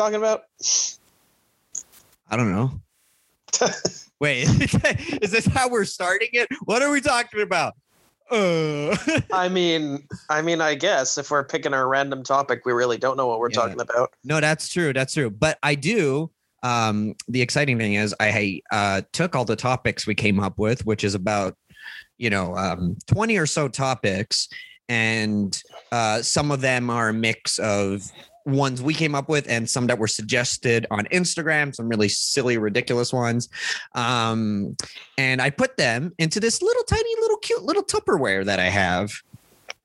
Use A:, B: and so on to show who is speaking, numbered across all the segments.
A: talking about?
B: I don't know. Wait, is this how we're starting it? What are we talking about? Uh,
A: I mean, I mean, I guess if we're picking a random topic, we really don't know what we're
B: Yeah.
A: talking about.
B: no, that's true. That's true. But I do. Um, the exciting thing is I uh, took all the topics we came up with, which is about, you know, um, 20 or so topics. And uh, some of them are a mix of ones we came up with and some that were suggested on Instagram, some really silly, ridiculous ones. Um, and I put them into this little tiny, little cute little Tupperware that I have.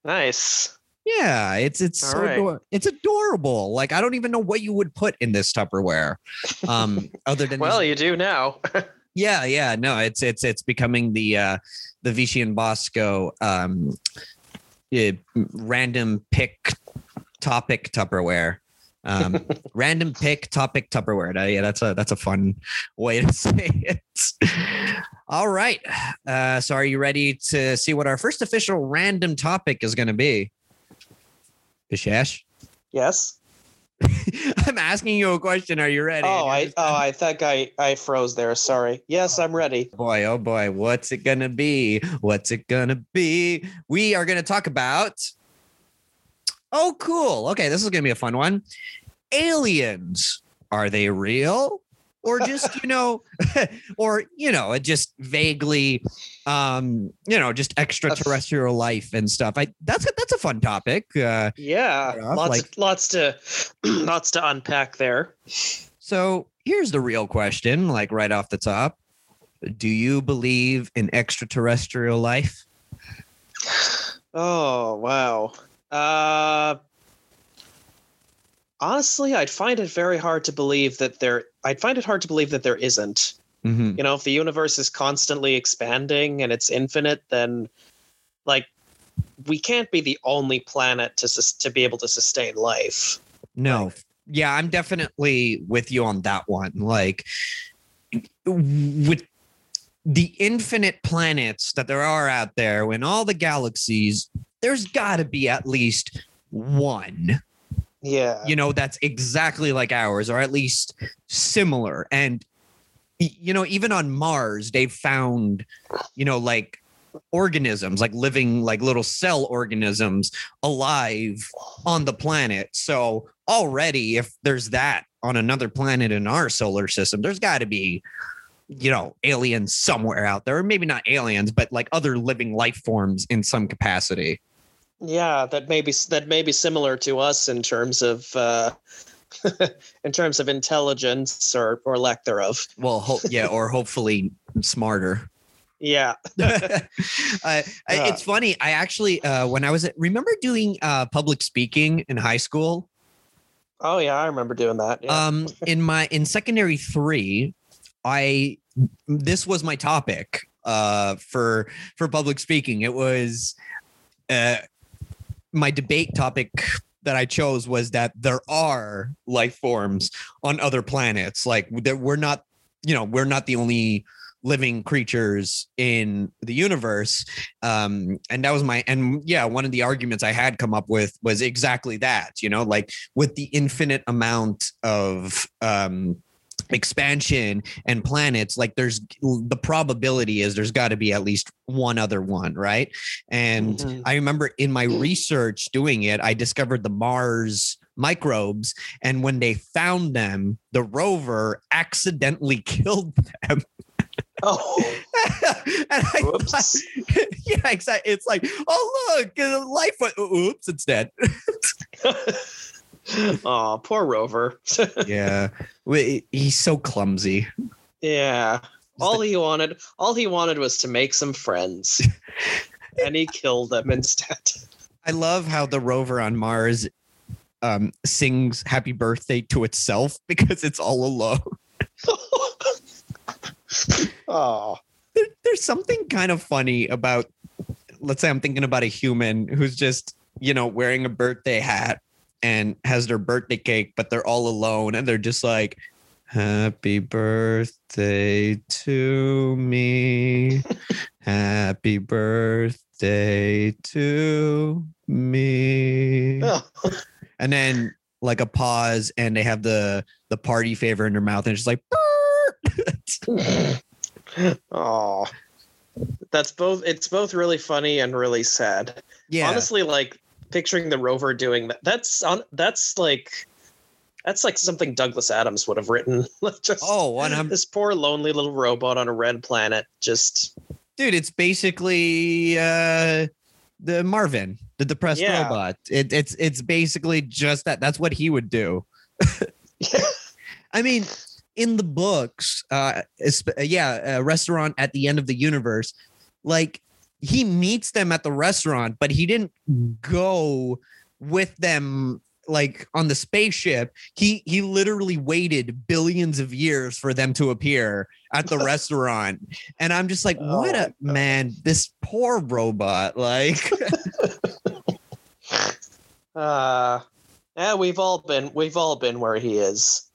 A: Nice.
B: Yeah, it's it's
A: All
B: so
A: right.
B: ador- it's adorable. Like I don't even know what you would put in this Tupperware, um, other than
A: Well,
B: these-
A: you do now.
B: yeah, yeah. No, it's it's it's becoming the uh, the Vichy and Bosco um, eh, random pick topic Tupperware. Um, random pick topic Tupperware. That- yeah, that's a that's a fun way to say it. All right. Uh, so, are you ready to see what our first official random topic is going to be? Bishash?
A: yes.
B: I'm asking you a question. Are you ready?
A: Oh, I oh, I think I I froze there. Sorry. Yes, I'm ready.
B: boy, oh boy, what's it gonna be? What's it gonna be? We are gonna talk about. Oh, cool. Okay, this is gonna be a fun one. Aliens. Are they real? Or just, you know, or you know, just vaguely um, you know, just extraterrestrial life and stuff. I that's a that's a fun topic. Uh
A: Yeah, lots
B: like-
A: lots to lots to unpack there.
B: So here's the real question, like right off the top. Do you believe in extraterrestrial life?
A: Oh wow. Uh honestly, I'd find it very hard to believe that there I'd find it hard to believe that there isn't.
B: Mm-hmm.
A: You know, if the universe is constantly expanding and it's infinite, then like we can't be the only planet to sus- to be able to sustain life.
B: No. Yeah, I'm definitely with you on that one. Like with the infinite planets that there are out there in all the galaxies, there's got to be at least one,
A: Yeah.
B: you know, that's exactly like ours or at least similar. And you know, even on Mars, they've found, you know, like organisms, like living like little cell organisms alive on the planet. So already, if there's that on another planet in our solar system, there's got to be, you know, aliens somewhere out there, or maybe not aliens, but like other living life forms in some capacity.
A: Yeah, that may be that may be similar to us in terms of uh in terms of intelligence or or lack thereof.
B: Well, ho- yeah, or hopefully smarter.
A: Yeah.
B: uh, I- it's funny. I actually, uh, when I was at, remember doing uh, public speaking in high school.
A: Oh yeah, I remember doing that. Yeah.
B: Um, in my in secondary three, I this was my topic uh, for for public speaking. It was uh, my debate topic that I chose was that there are life forms on other planets. Like that we're not, you know, we're not the only living creatures in the universe um and that was my and yeah one of the arguments i had come up with was exactly that you know like with the infinite amount of um expansion and planets like there's the probability is there's got to be at least one other one right and
A: Mhm.
B: i remember in my research doing it i discovered the mars microbes and when they found them the rover accidentally killed them
A: oh,
B: and I
A: Whoops.
B: thought- yeah, exactly. It's like, oh look, uh, life. Oops, it's dead.
A: oh, poor Rover.
B: yeah, he's so clumsy.
A: yeah. All he wanted, all he wanted was to make some friends, and he killed them instead.
B: I love how the rover on Mars um, sings "Happy Birthday" to itself because it's all alone.
A: oh,
B: There- there's something kind of funny about, let's say, I'm thinking about a human who's just, you know, wearing a birthday hat and has their birthday cake, but they're all alone and they're just like, Happy birthday to me. Happy birthday to me.
A: Oh,
B: And then like a pause and they have the the party favor in their mouth and it's just like
A: oh. That's both it's both really funny and really sad.
B: yeah.
A: Honestly, like picturing the rover doing that that's on that's like that's like something Douglas Adams would have written. just
B: oh,
A: this poor lonely little robot on a red planet just
B: dude, it's basically uh the Marvin, the depressed
A: Yeah.
B: robot. It, it's it's basically just that. That's what he would do. I mean, in the books, uh, yeah, a restaurant at the end of the universe, like he meets them at the restaurant, but he didn't go with them like on the spaceship. He he literally waited billions of years for them to appear at the restaurant, and I'm just like,
A: Oh
B: what a man! This poor robot, like.
A: uh yeah, we've all been we've all been where he is.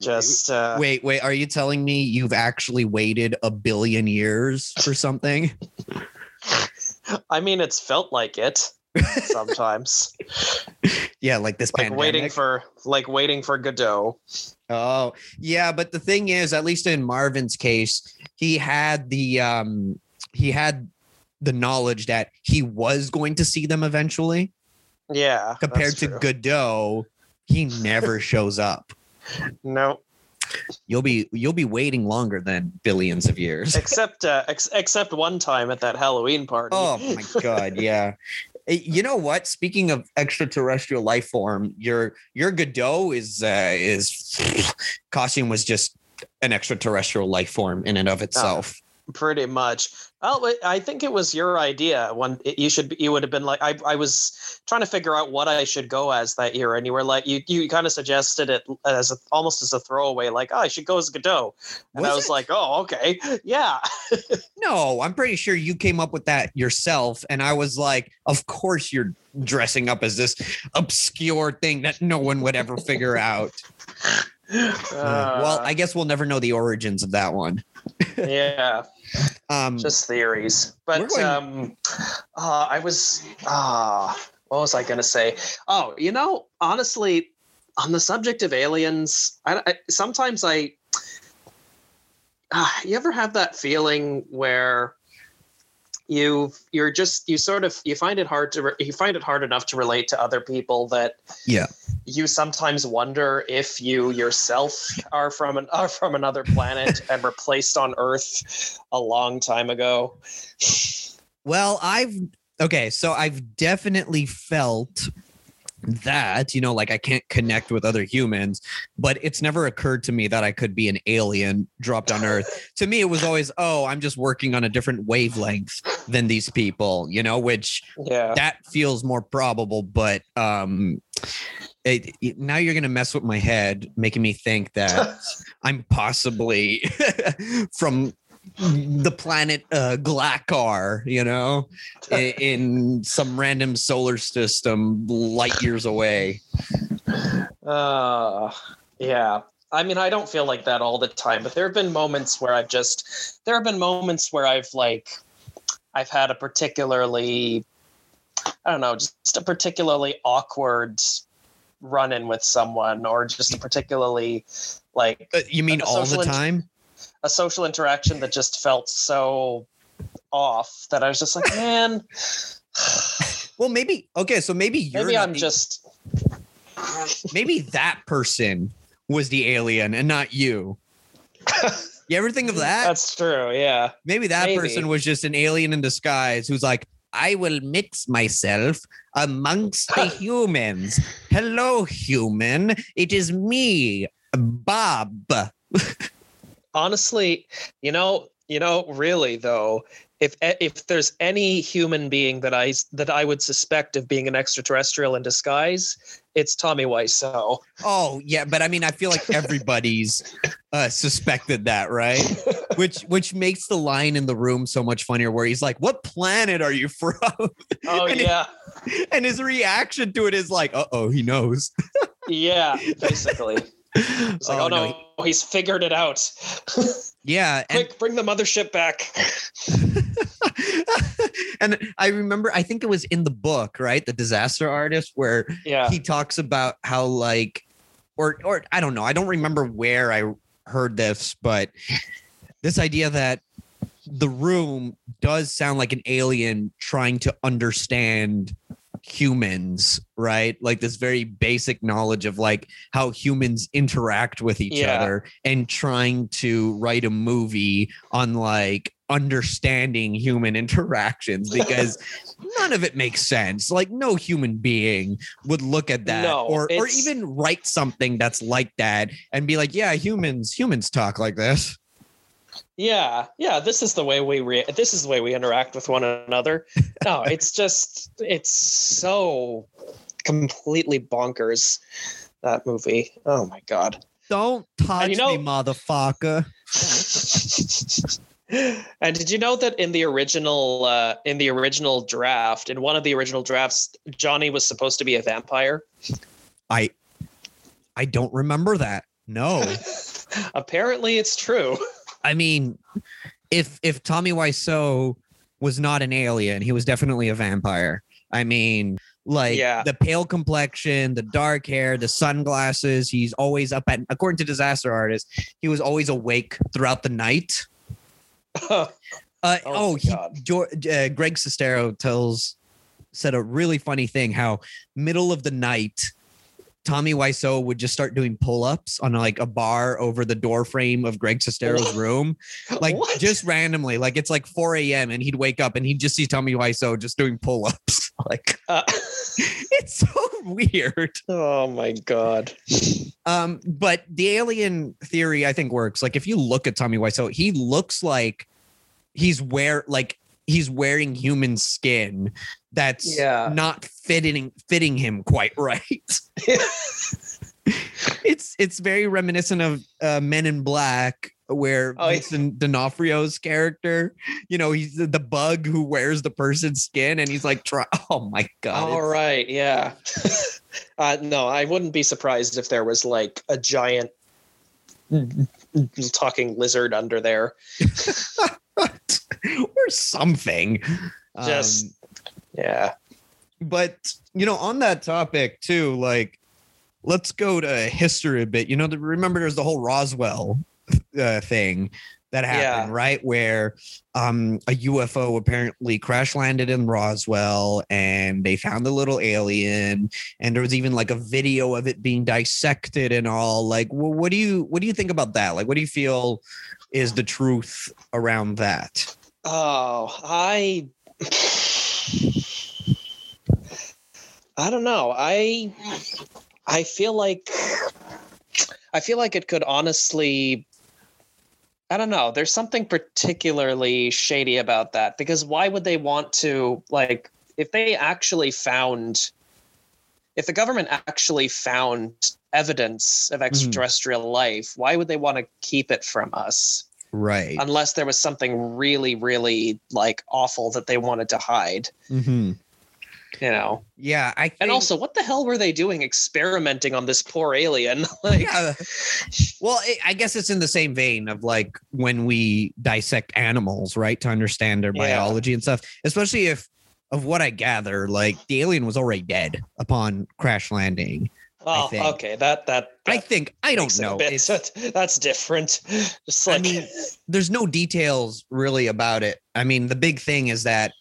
A: Just uh
B: Wait, wait, are you telling me you've actually waited a billion years for something?
A: I mean it's felt like it sometimes.
B: yeah, like this
A: like
B: pandemic.
A: waiting for like waiting for Godot.
B: Oh, yeah, but the thing is, at least in Marvin's case, he had the um he had the knowledge that he was going to see them eventually.
A: Yeah.
B: Compared to. Godot, he never shows up.
A: No.
B: You'll be you'll be waiting longer than billions of years.
A: Except uh ex- except one time at that Halloween party.
B: Oh my god, yeah. Eh, You know what? Speaking of extraterrestrial life form, your your Godot is uh, is costume was just an extraterrestrial life form in and of itself.
A: pretty much. Wait, I think it was your idea. One, you should, you would have been like, I, I was trying to figure out what I should go as that year, and you were like, you, you kind of suggested it as a, almost as a throwaway, like, oh, I should go as Godot, and
B: Was
A: I was
B: it?
A: like, oh, okay, yeah,
B: No, I'm pretty sure you came up with that yourself, and I was like, of course you're dressing up as this obscure thing that no one would ever figure out. Uh, well, I guess we'll never know the origins of that one.
A: yeah,
B: Um,
A: just theories. But
B: going-
A: um, uh, I was, ah, what was I gonna say? Oh, you know, honestly, on the subject of aliens, I, I sometimes I, ah, you ever have that feeling where you you're just you sort of you find it hard to re- you find it hard enough to relate to other people that
B: Yeah.
A: you sometimes wonder if you yourself are from an are from another planet and were placed on Earth a long time ago.
B: Well, I've okay, so I've definitely felt that, you know, like I can't connect with other humans, but it's never occurred to me that I could be an alien dropped on Earth. to me, it was always, oh, I'm just working on a different wavelength than these people, you know, which
A: Yeah.
B: that feels more probable, but um it, it- now you're gonna mess with my head, making me think that I'm possibly from the planet uh, Glaakar, you know, in, in some random solar system light years away.
A: Uh, yeah. I mean, I don't feel like that all the time, but there have been moments where I've just, there have been moments where I've like, I've had a particularly, I don't know, just a particularly awkward run in with someone or just a particularly like
B: Uh, you mean all the time?
A: A social interaction that just felt so off that I was just like, man,
B: Well, maybe okay. So maybe you're
A: maybe I'm
B: the-
A: just,
B: maybe that person was the alien and not you. You ever think of that?
A: that's true. Yeah.
B: Maybe that
A: Maybe.
B: person was just an alien in disguise who's like, I will mix myself amongst the humans. Hello, human. It is me, Bob.
A: honestly you know you know really though if if there's any human being that i that i would suspect of being an extraterrestrial in disguise it's tommy Wiseau.
B: Oh, yeah, but I mean, I feel like everybody's uh, suspected that, right? Which which makes the line in the room so much funnier where he's like, What planet are you from?
A: oh
B: And
A: yeah
B: And his reaction to it is like, uh oh, he knows.
A: yeah basically it's like oh, oh no, he's figured it out
B: Yeah, and,
A: Quick, bring the mothership back.
B: and I remember I think it was in the book, right? The disaster artist where
A: Yeah.
B: he talks about how like or or I don't know, I don't remember where I heard this, but this idea that the room does sound like an alien trying to understand humans, right? Like this very basic knowledge of like how humans interact with each
A: Yeah.
B: other and trying to write a movie on like understanding human interactions because none of it makes sense. Like no human being would look at that
A: No,
B: or or even write something that's like that and be like, yeah, humans humans talk like this.
A: Yeah, yeah. This is the way we re- this is the way we interact with one another. No, it's just it's so completely bonkers. That movie. Oh my god.
B: Don't touch
A: you know-
B: me, motherfucker.
A: and did you know that in the original uh, in the original draft, in one of the original drafts, Johnny was supposed to be a vampire?
B: I I don't remember that. No.
A: Apparently, it's true.
B: I mean, if if Tommy Wiseau was not an alien, he was definitely a vampire. I mean, like
A: Yeah.
B: the pale complexion, the dark hair, the sunglasses. He's always up at. According to Disaster Artist, he was always awake throughout the night. Uh,
A: Oh
B: oh, he,
A: God.
B: Uh, Greg Sestero tells said a really funny thing. How middle of the night, Tommy Wiseau would just start doing pull-ups on like a bar over the door frame of Greg Sestero's room, like
A: What?
B: just randomly. Like it's like 4 a.m. and he'd wake up and he'd just see Tommy Wiseau just doing pull-ups. Like
A: Uh,
B: it's so weird.
A: oh my god.
B: Um, but the alien theory I think works. Like if you look at Tommy Wiseau, he looks like he's wear like he's wearing human skin that's
A: Yeah.
B: not fitting fitting him quite right. it's it's very reminiscent of uh, Men in Black, where
A: Oh, yeah.
B: D'Onofrio's character, you know, he's the, the bug who wears the person's skin, and he's like, try. Oh my god!
A: All right, yeah. uh, no, I wouldn't be surprised if there was like a giant talking lizard under there.
B: or something.
A: Just-
B: Um,
A: Yeah.
B: but you know, on that topic too, like, let's go to history a bit. You know, the, remember there's the whole Roswell uh, thing that happened,
A: Yeah.
B: right? Where um, a UFO apparently crash landed in Roswell, and they found the little alien, and there was even like a video of it being dissected and all. Like, well, what do you what do you think about that? Like, what do you feel is the truth around that?
A: Oh, I I don't know. I I feel like I feel like it could honestly I don't know. There's something particularly shady about that because why would they want to like if they actually found if the government actually found evidence of extraterrestrial life, why would they want to keep it from us?
B: Right.
A: unless there was something really really like awful that they wanted to hide
B: hmm
A: you know
B: Yeah, I think,
A: and also what the hell were they doing experimenting on this poor alien like
B: yeah. Well, it, I guess it's in the same vein of like when we dissect animals, right, to understand their
A: Yeah.
B: biology and stuff. Especially if, of what I gather, like the alien was already dead upon crash landing.
A: oh okay that that,
B: I think I don't
A: it
B: know.
A: bit-
B: It's,
A: that's different just
B: I
A: like
B: mean, there's no details really about it. I mean, the big thing is that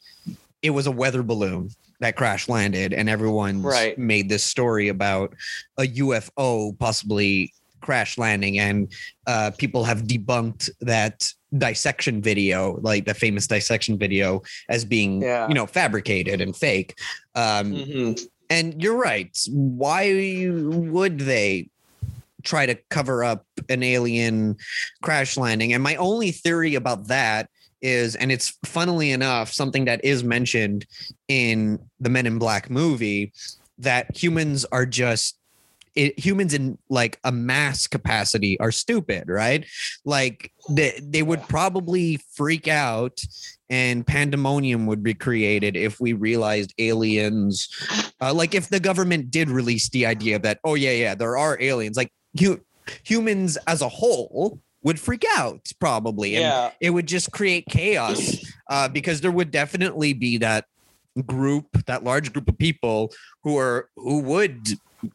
B: it was a weather balloon that crash landed, and everyone's
A: Right.
B: made this story about a UFO possibly crash landing, and uh, people have debunked that dissection video, like the famous dissection video, as being
A: Yeah.
B: you know fabricated and fake. Um,
A: Mhm.
B: and you're right. Why would they try to cover up an alien crash landing? And my only theory about that is, and it's funnily enough, something that is mentioned in the Men in Black movie, that humans are just it, humans in like a mass capacity are stupid, right? Like they, they would probably freak out and pandemonium would be created if we realized aliens uh, like if the government did release the idea that oh yeah yeah there are aliens like hu- humans as a whole would freak out probably. And
A: yeah.
B: it would just create chaos uh, because there would definitely be that group, that large group of people who are who would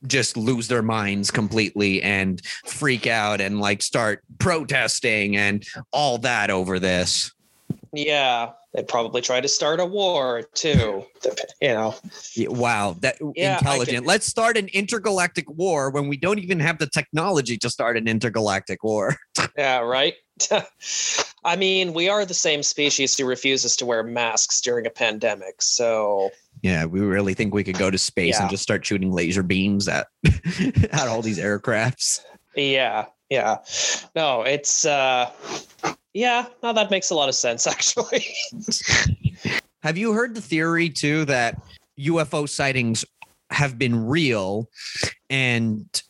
B: just lose their minds completely and freak out and like start protesting and all that over this.
A: Yeah. They'd probably try to start a war too. You know.
B: Wow, that
A: Yeah,
B: intelligent. Let's start an intergalactic war when we don't even have the technology to start an intergalactic war.
A: Yeah, right. I mean, we are the same species who refuses to wear masks during a pandemic. So
B: Yeah, we really think we could go to space and just start shooting laser beams at at all these aircrafts.
A: yeah, yeah. No, it's uh yeah, no, that makes a lot of sense actually.
B: Have you heard the theory too that UFO sightings have been real and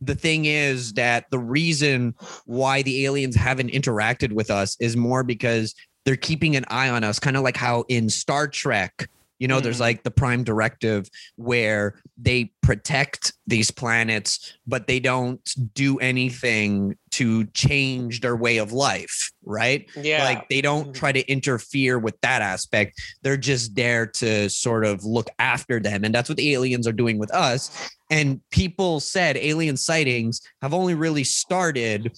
B: the thing is that the reason why the aliens haven't interacted with us is more because they're keeping an eye on us kind of like how in Star Trek you know there's
A: Mhm.
B: like the prime directive where they protect these planets but they don't do anything to change their way of life right
A: yeah.
B: like they don't
A: Mhm.
B: try to interfere with that aspect they're just there to sort of look after them and that's what the aliens are doing with us and people said alien sightings have only really started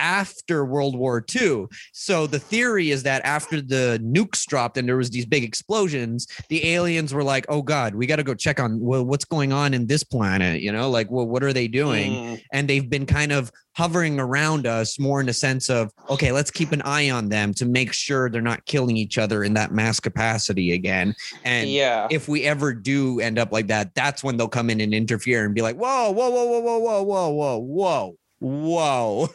B: after World War II. So the theory is that after the nukes dropped and there was these big explosions, the aliens were like, "Oh God, we got to go check on well, what's going on in this planet." You know, like, well, what are they doing?
A: Mm,
B: and they've been kind of hovering around us more in a sense of okay let's keep an eye on them to make sure they're not killing each other in that mass capacity again and
A: yeah.
B: if we ever do end up like that that's when they'll come in and interfere and be like whoa whoa whoa whoa whoa whoa whoa whoa whoa whoa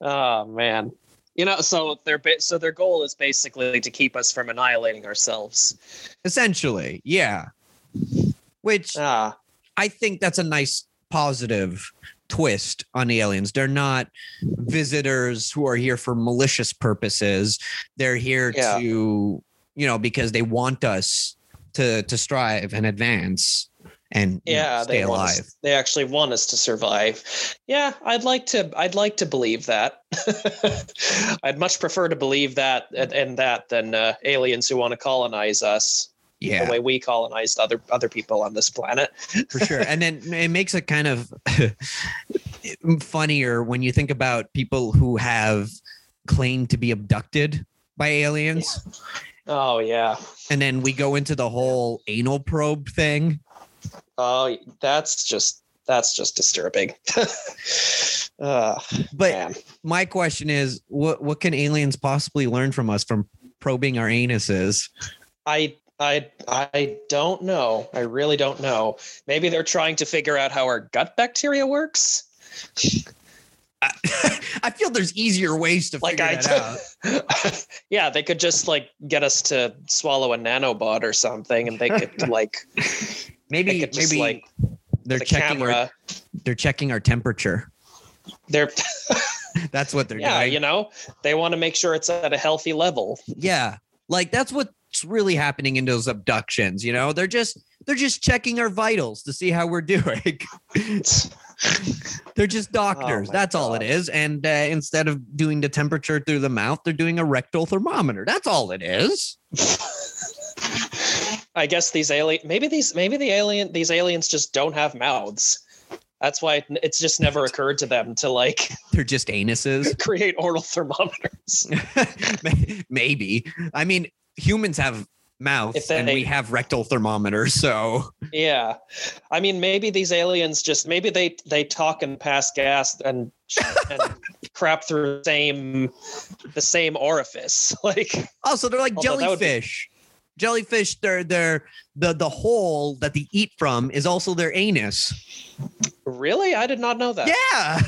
A: Oh man. You know, so their ba- so their goal is basically to keep us from annihilating ourselves.
B: essentially yeah which
A: Ah,
B: I think that's a nice positive twist on the aliens. They're not visitors who are here for malicious purposes. They're here
A: Yeah.
B: to, you know, because they want us to to strive and advance and you know,
A: yeah,
B: stay
A: they
B: alive.
A: us, they actually want us to survive. Yeah, I'd like to I'd like to believe that. I'd much prefer to believe that and, and that than uh, aliens who want to colonize us
B: Yeah,
A: the way we colonized other other people on this planet.
B: for sure. And then it makes it kind of funnier when you think about people who have claimed to be abducted by aliens.
A: Oh yeah.
B: And then we go into the whole anal probe thing.
A: Oh, that's just that's just disturbing. uh,
B: But
A: man.
B: my question is, what what can aliens possibly learn from us from probing our anuses?
A: I I I don't know. I really don't know. Maybe they're trying to figure out how our gut bacteria works.
B: I, I feel there's easier ways to
A: Like
B: figure
A: I
B: that out.
A: yeah, they could just like get us to swallow a nanobot or something, and they could like
B: Maybe maybe
A: like
B: they're
A: the
B: checking our they're checking our temperature.
A: They're
B: That's what they're
A: yeah,
B: doing.
A: you know, they want to make sure it's at a healthy level.
B: Yeah. Like that's what's really happening in those abductions, you know? They're just they're just checking our vitals to see how we're doing. they're just doctors.
A: my
B: That's all it is. And uh, instead of doing the temperature through the mouth, they're doing a rectal thermometer. That's all it is.
A: I guess these alien maybe these maybe the alien these aliens just don't have mouths. That's why it's just never occurred to them to like
B: They're just anuses.
A: create oral thermometers.
B: Maybe. I mean, humans have mouths
A: they-
B: and we have rectal thermometers, so
A: Yeah, I mean maybe these aliens just maybe they they talk and pass gas and and crap through the same the same orifice. Like
B: Oh, so they're like
A: Although that would be-
B: jellyfish. Jellyfish, they're they're the the hole that they eat from is also their anus.
A: really, I did not know that.
B: Yeah.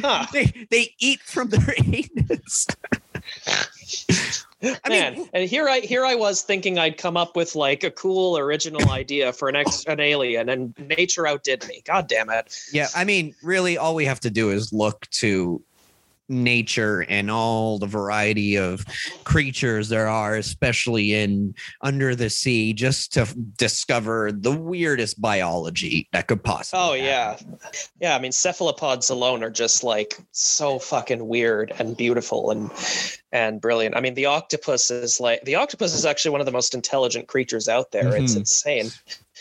A: Huh.
B: They they eat from their anus. I
A: Man,
B: mean,
A: and here I here I was thinking I'd come up with like a cool original idea for an ex an alien, and nature outdid me. God damn it!
B: yeah, I mean, really all we have to do is look to nature and all the variety of creatures there are, especially in under the sea, just to discover the weirdest biology that could possibly.
A: Oh
B: happen.
A: yeah, yeah. I mean, cephalopods alone are just like so fucking weird and beautiful and and brilliant. I mean, the octopus is like the octopus is actually one of the most intelligent creatures out there. It's
B: Mhm.
A: insane.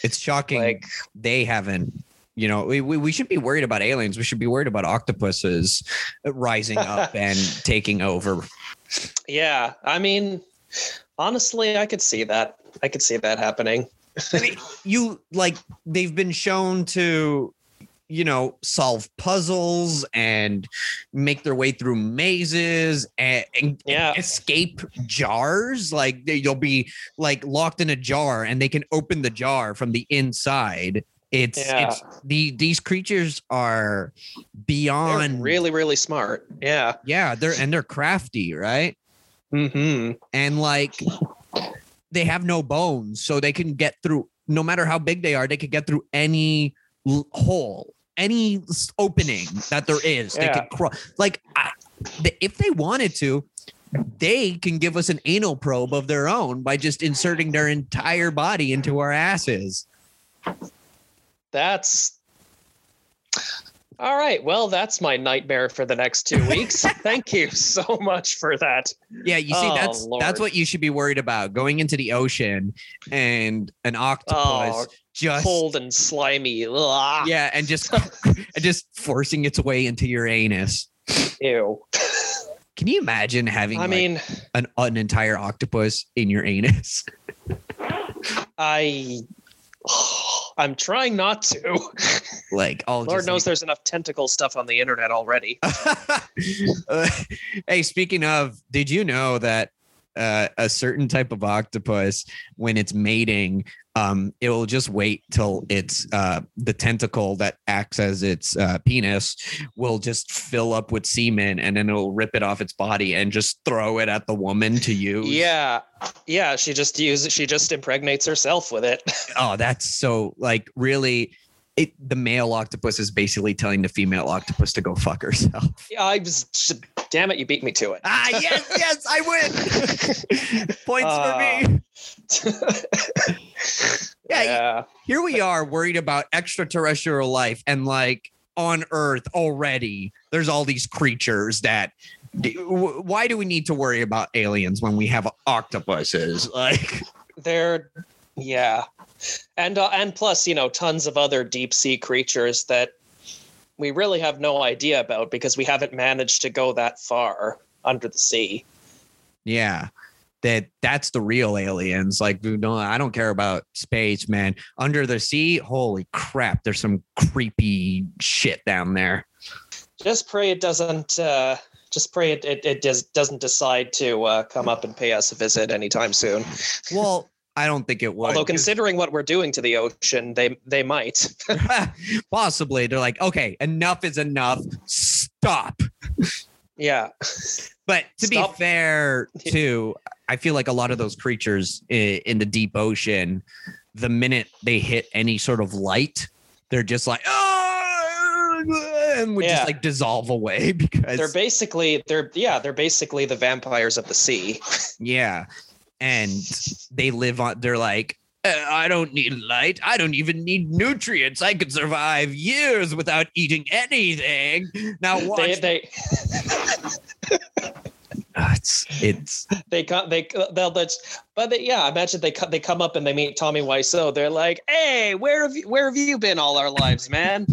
B: It's shocking
A: Like,
B: they haven't. You know, we, we, shouldn't be worried about aliens. We should be worried about octopuses rising up and taking over.
A: yeah. I mean, honestly, I could see that. I could see that happening.
B: I mean, you like they've been shown to you know solve puzzles and make their way through mazes and, and
A: Yeah.
B: escape jars like they, you'll be like locked in a jar and they can open the jar from the inside it's
A: Yeah.
B: it's the these creatures are
A: They're
B: beyond
A: really, really smart. Yeah.
B: yeah they're and they're crafty right
A: Hmm.
B: and like they have no bones so they can get through no matter how big they are they could get through any l- hole any opening that there is they could crawl like I, if they wanted to they can give us an anal probe of their own by just inserting their entire body into our asses
A: That's all right. Well, that's my nightmare for the next two weeks. Thank you so much for that.
B: yeah you see
A: Oh,
B: that's
A: Lord.
B: that's what you should be worried about going into the ocean and an octopus
A: Oh,
B: just
A: cold and slimy. Ugh.
B: yeah and just and just forcing its way into your anus
A: Ew.
B: can you imagine having
A: I
B: like,
A: mean,
B: an, an entire octopus in your anus
A: I. I'm trying not to.
B: like all
A: Lord knows
B: like-
A: there's enough tentacle stuff on the internet already.
B: Uh, hey speaking of did you know that uh, a certain type of octopus when it's mating um, it will just wait till it's uh, the tentacle that acts as its uh, penis will just fill up with semen and then it'll rip it off its body and just throw it at the woman to use
A: Yeah. Yeah. She just uses, she just impregnates herself with it.
B: Oh, that's so like really. It, the male octopus is basically telling the female octopus to go fuck herself.
A: Yeah, I was, damn it, you beat me to it.
B: Ah, yes, yes, I win. Points
A: Uh,
B: for me. Yeah,
A: yeah.
B: Here we are worried about extraterrestrial life and like on Earth already. There's all these creatures that. Why do we need to worry about aliens when we have octopuses? Like,
A: They're yeah, and uh, and plus, you know, tons of other deep sea creatures that we really have no idea about because we haven't managed to go that far under the sea.
B: Yeah. That that's the real aliens. Like, no, I don't care about space, man. Under the sea, holy crap, there's some creepy shit down there.
A: Just pray it doesn't. Uh, just pray it it, it does, doesn't decide to uh, come up and pay us a visit anytime soon.
B: Well, I don't think it would.
A: Although considering what we're doing to the ocean, they they might.
B: possibly they're like, okay, enough is enough. Stop.
A: yeah.
B: But to
A: Stop.
B: be fair, too, I feel like a lot of those creatures in the deep ocean, the minute they hit any sort of light, they're just like, oh, and would
A: Yeah.
B: just like dissolve away because
A: They're basically they're yeah they're basically the vampires of the sea.
B: yeah, and they live on. They're like. "Uh, I don't need light. I don't even need nutrients. I could survive years without eating anything. Now watch.
A: They they
B: it's it's
A: they come they they'll that's but they, yeah imagine they come they come up and they meet Tommy Wiseau. They're like, hey, where have you where have you been all our lives, man?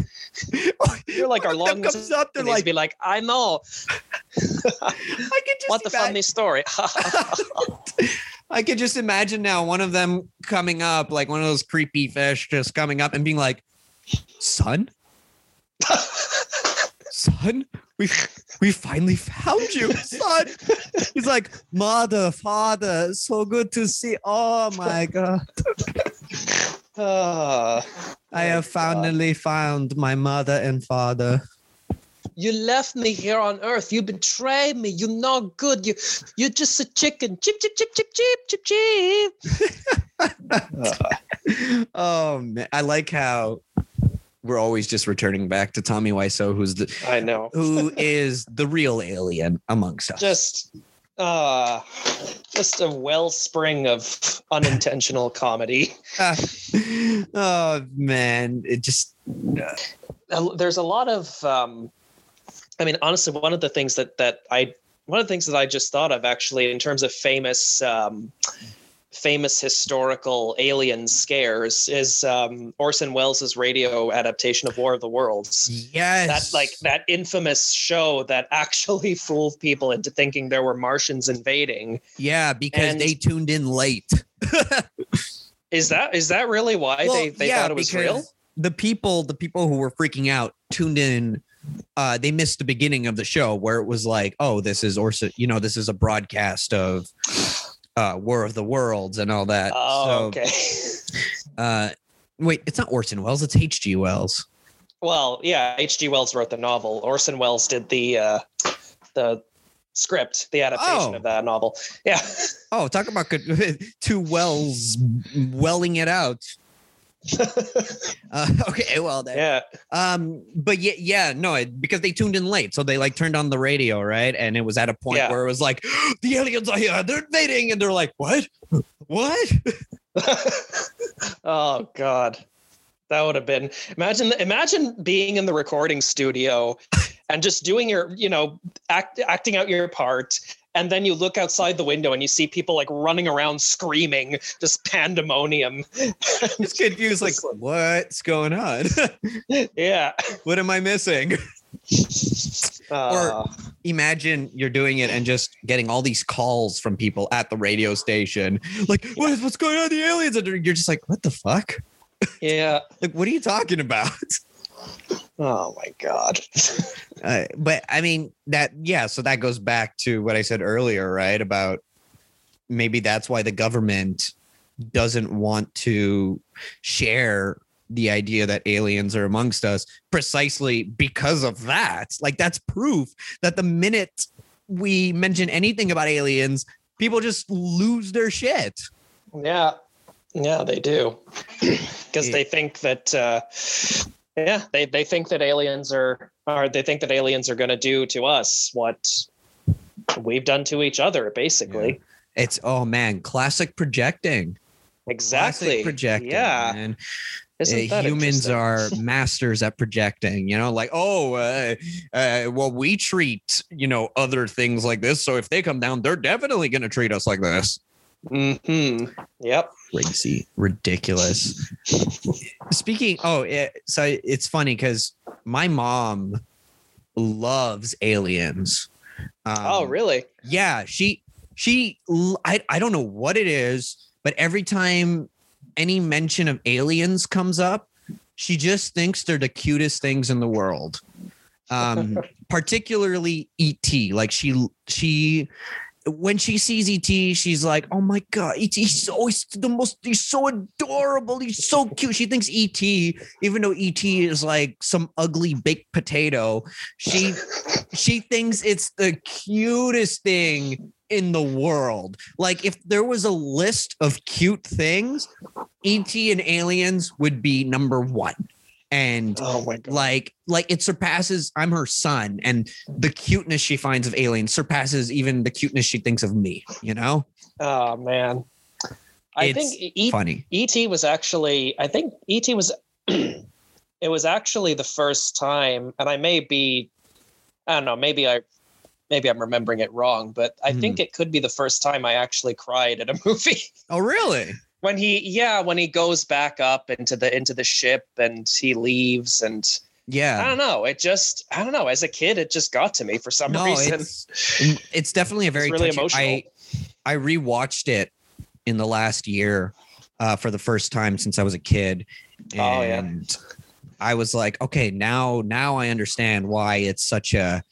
A: You're like our
B: One of them
A: long
B: comes up. They're like,
A: be like, I know.
B: I can just
A: What the
B: imagine-
A: funny story?
B: I could just imagine now one of them coming up, like one of those creepy fish, just coming up and being like, "Son, son, we we finally found you, son." He's like, "Mother, father, so good to see. Oh my god,
A: Ah,
B: I
A: Oh,
B: have
A: God.
B: finally found my mother and father."
A: you left me here on Earth. You betrayed me. You're not good. You you're just a chicken. Chip chip chip chip chip chip chip.
B: oh man, I like how we're always just returning back to Tommy Wiseau, who's the
A: I know.
B: who is the real alien amongst us.
A: Just uh just a wellspring of unintentional comedy.
B: oh man, it just
A: Uh, There's a lot of um I mean honestly one of the things that that I one of the things that I just thought of actually in terms of famous um famous historical alien scares is um Orson Welles' radio adaptation of War of the Worlds.
B: yes,
A: that like that infamous show that actually fooled people into thinking there were Martians invading.
B: yeah, because
A: and-
B: they tuned in late.
A: Is that is that really why
B: Well,
A: they, they
B: yeah,
A: thought it was real?
B: The people, the people who were freaking out, tuned in. Uh, they missed the beginning of the show where it was like, "Oh, this is Orson. You know, this is a broadcast of uh, War of the Worlds and all that."
A: Oh,
B: so,
A: okay.
B: uh, wait, it's not Orson Welles; it's H.G. Wells.
A: well, yeah, H.G. Wells wrote the novel. Orson Welles did the uh, the script, the adaptation
B: Oh.
A: of that novel. Yeah.
B: Oh, talk about good, two wells welling it out. Uh, okay, well, then.
A: yeah.
B: Um, but yeah, yeah, no, it, because they tuned in late, so they like turned on the radio, right? And it was at a point
A: Yeah.
B: where it was like, the aliens are here, they're invading, and they're like, what, what?
A: oh God. That would have been imagine imagine being in the recording studio and just doing your, you know, act, acting out your part. And then you look outside the window and you see people like running around screaming, just pandemonium.
B: It's confused, like, what's going on?
A: yeah.
B: what am I missing?
A: Uh,
B: Imagine you're doing it and just getting all these calls from people at the radio station, like, what is what's going on? The aliens, and you're just like, what the fuck?
A: yeah.
B: Like, what are you talking about?
A: Oh my God.
B: Uh, but I mean that yeah, so that goes back to what I said earlier, right? About maybe that's why the government doesn't want to share the idea that aliens are amongst us precisely because of that. Like that's proof that the minute we mention anything about aliens, people just lose their shit.
A: Yeah. Yeah, they do. Because they think that uh yeah, they, they think that aliens are are they think that aliens are gonna do to us what we've done to each other, basically.
B: It's oh man, classic projecting.
A: Exactly.
B: Classic projecting.
A: Yeah.
B: man. Uh,
A: that
B: humans are masters at projecting you know like oh uh, uh, well we treat you know other things like this so if they come down they're definitely going to treat us like this
A: Mhm. Yep.
B: crazy ridiculous speaking oh it, so it's funny because my mom loves aliens um,
A: oh, really?
B: yeah she she I, I don't know what it is but every time any mention of aliens comes up she just thinks they're the cutest things in the world um particularly et like she she when she sees et she's like oh my god et he's so the most he's so adorable he's so cute she thinks et even though et is like some ugly baked potato she she thinks it's the cutest thing in the world. Like if there was a list of cute things, ET and aliens would be number 1. And
A: Oh my god.
B: like like it surpasses I'm her son and the cuteness she finds of aliens surpasses even the cuteness she thinks of me, you know?
A: Oh man. I
B: It's
A: think E-
B: Funny.
A: ET was actually I think ET was it was actually the first time and I may be I don't know, maybe I maybe I'm remembering it wrong, but I
B: Hmm.
A: think it could be the first time I actually cried at a movie.
B: Oh really?
A: When he yeah, when he goes back up into the into the ship and he leaves and
B: yeah I
A: don't know, it just I don't know, as a kid it just got to me for some
B: No,
A: reason.
B: it's it's definitely a very
A: really
B: touching-
A: emotional.
B: I I rewatched it in the last year uh, for the first time since I was a kid,
A: Oh, yeah.
B: and I was like, okay, now now I understand why it's such a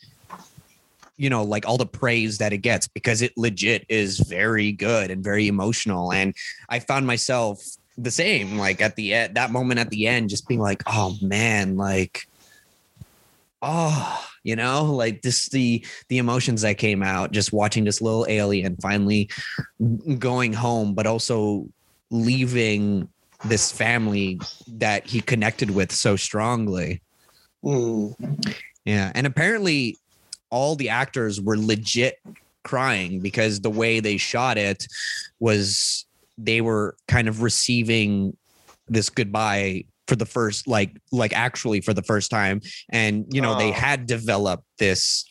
B: you know like all the praise that it gets because it legit is very good and very emotional and i found myself the same like at the end that moment at the end just being like oh man like oh you know like this the the emotions that came out just watching this little alien finally going home but also leaving this family that he connected with so strongly.
A: Mm.
B: Yeah, and apparently all the actors were legit crying because the way they shot it was they were kind of receiving this goodbye for the first like like actually for the first time and you know they
A: Oh.
B: had developed this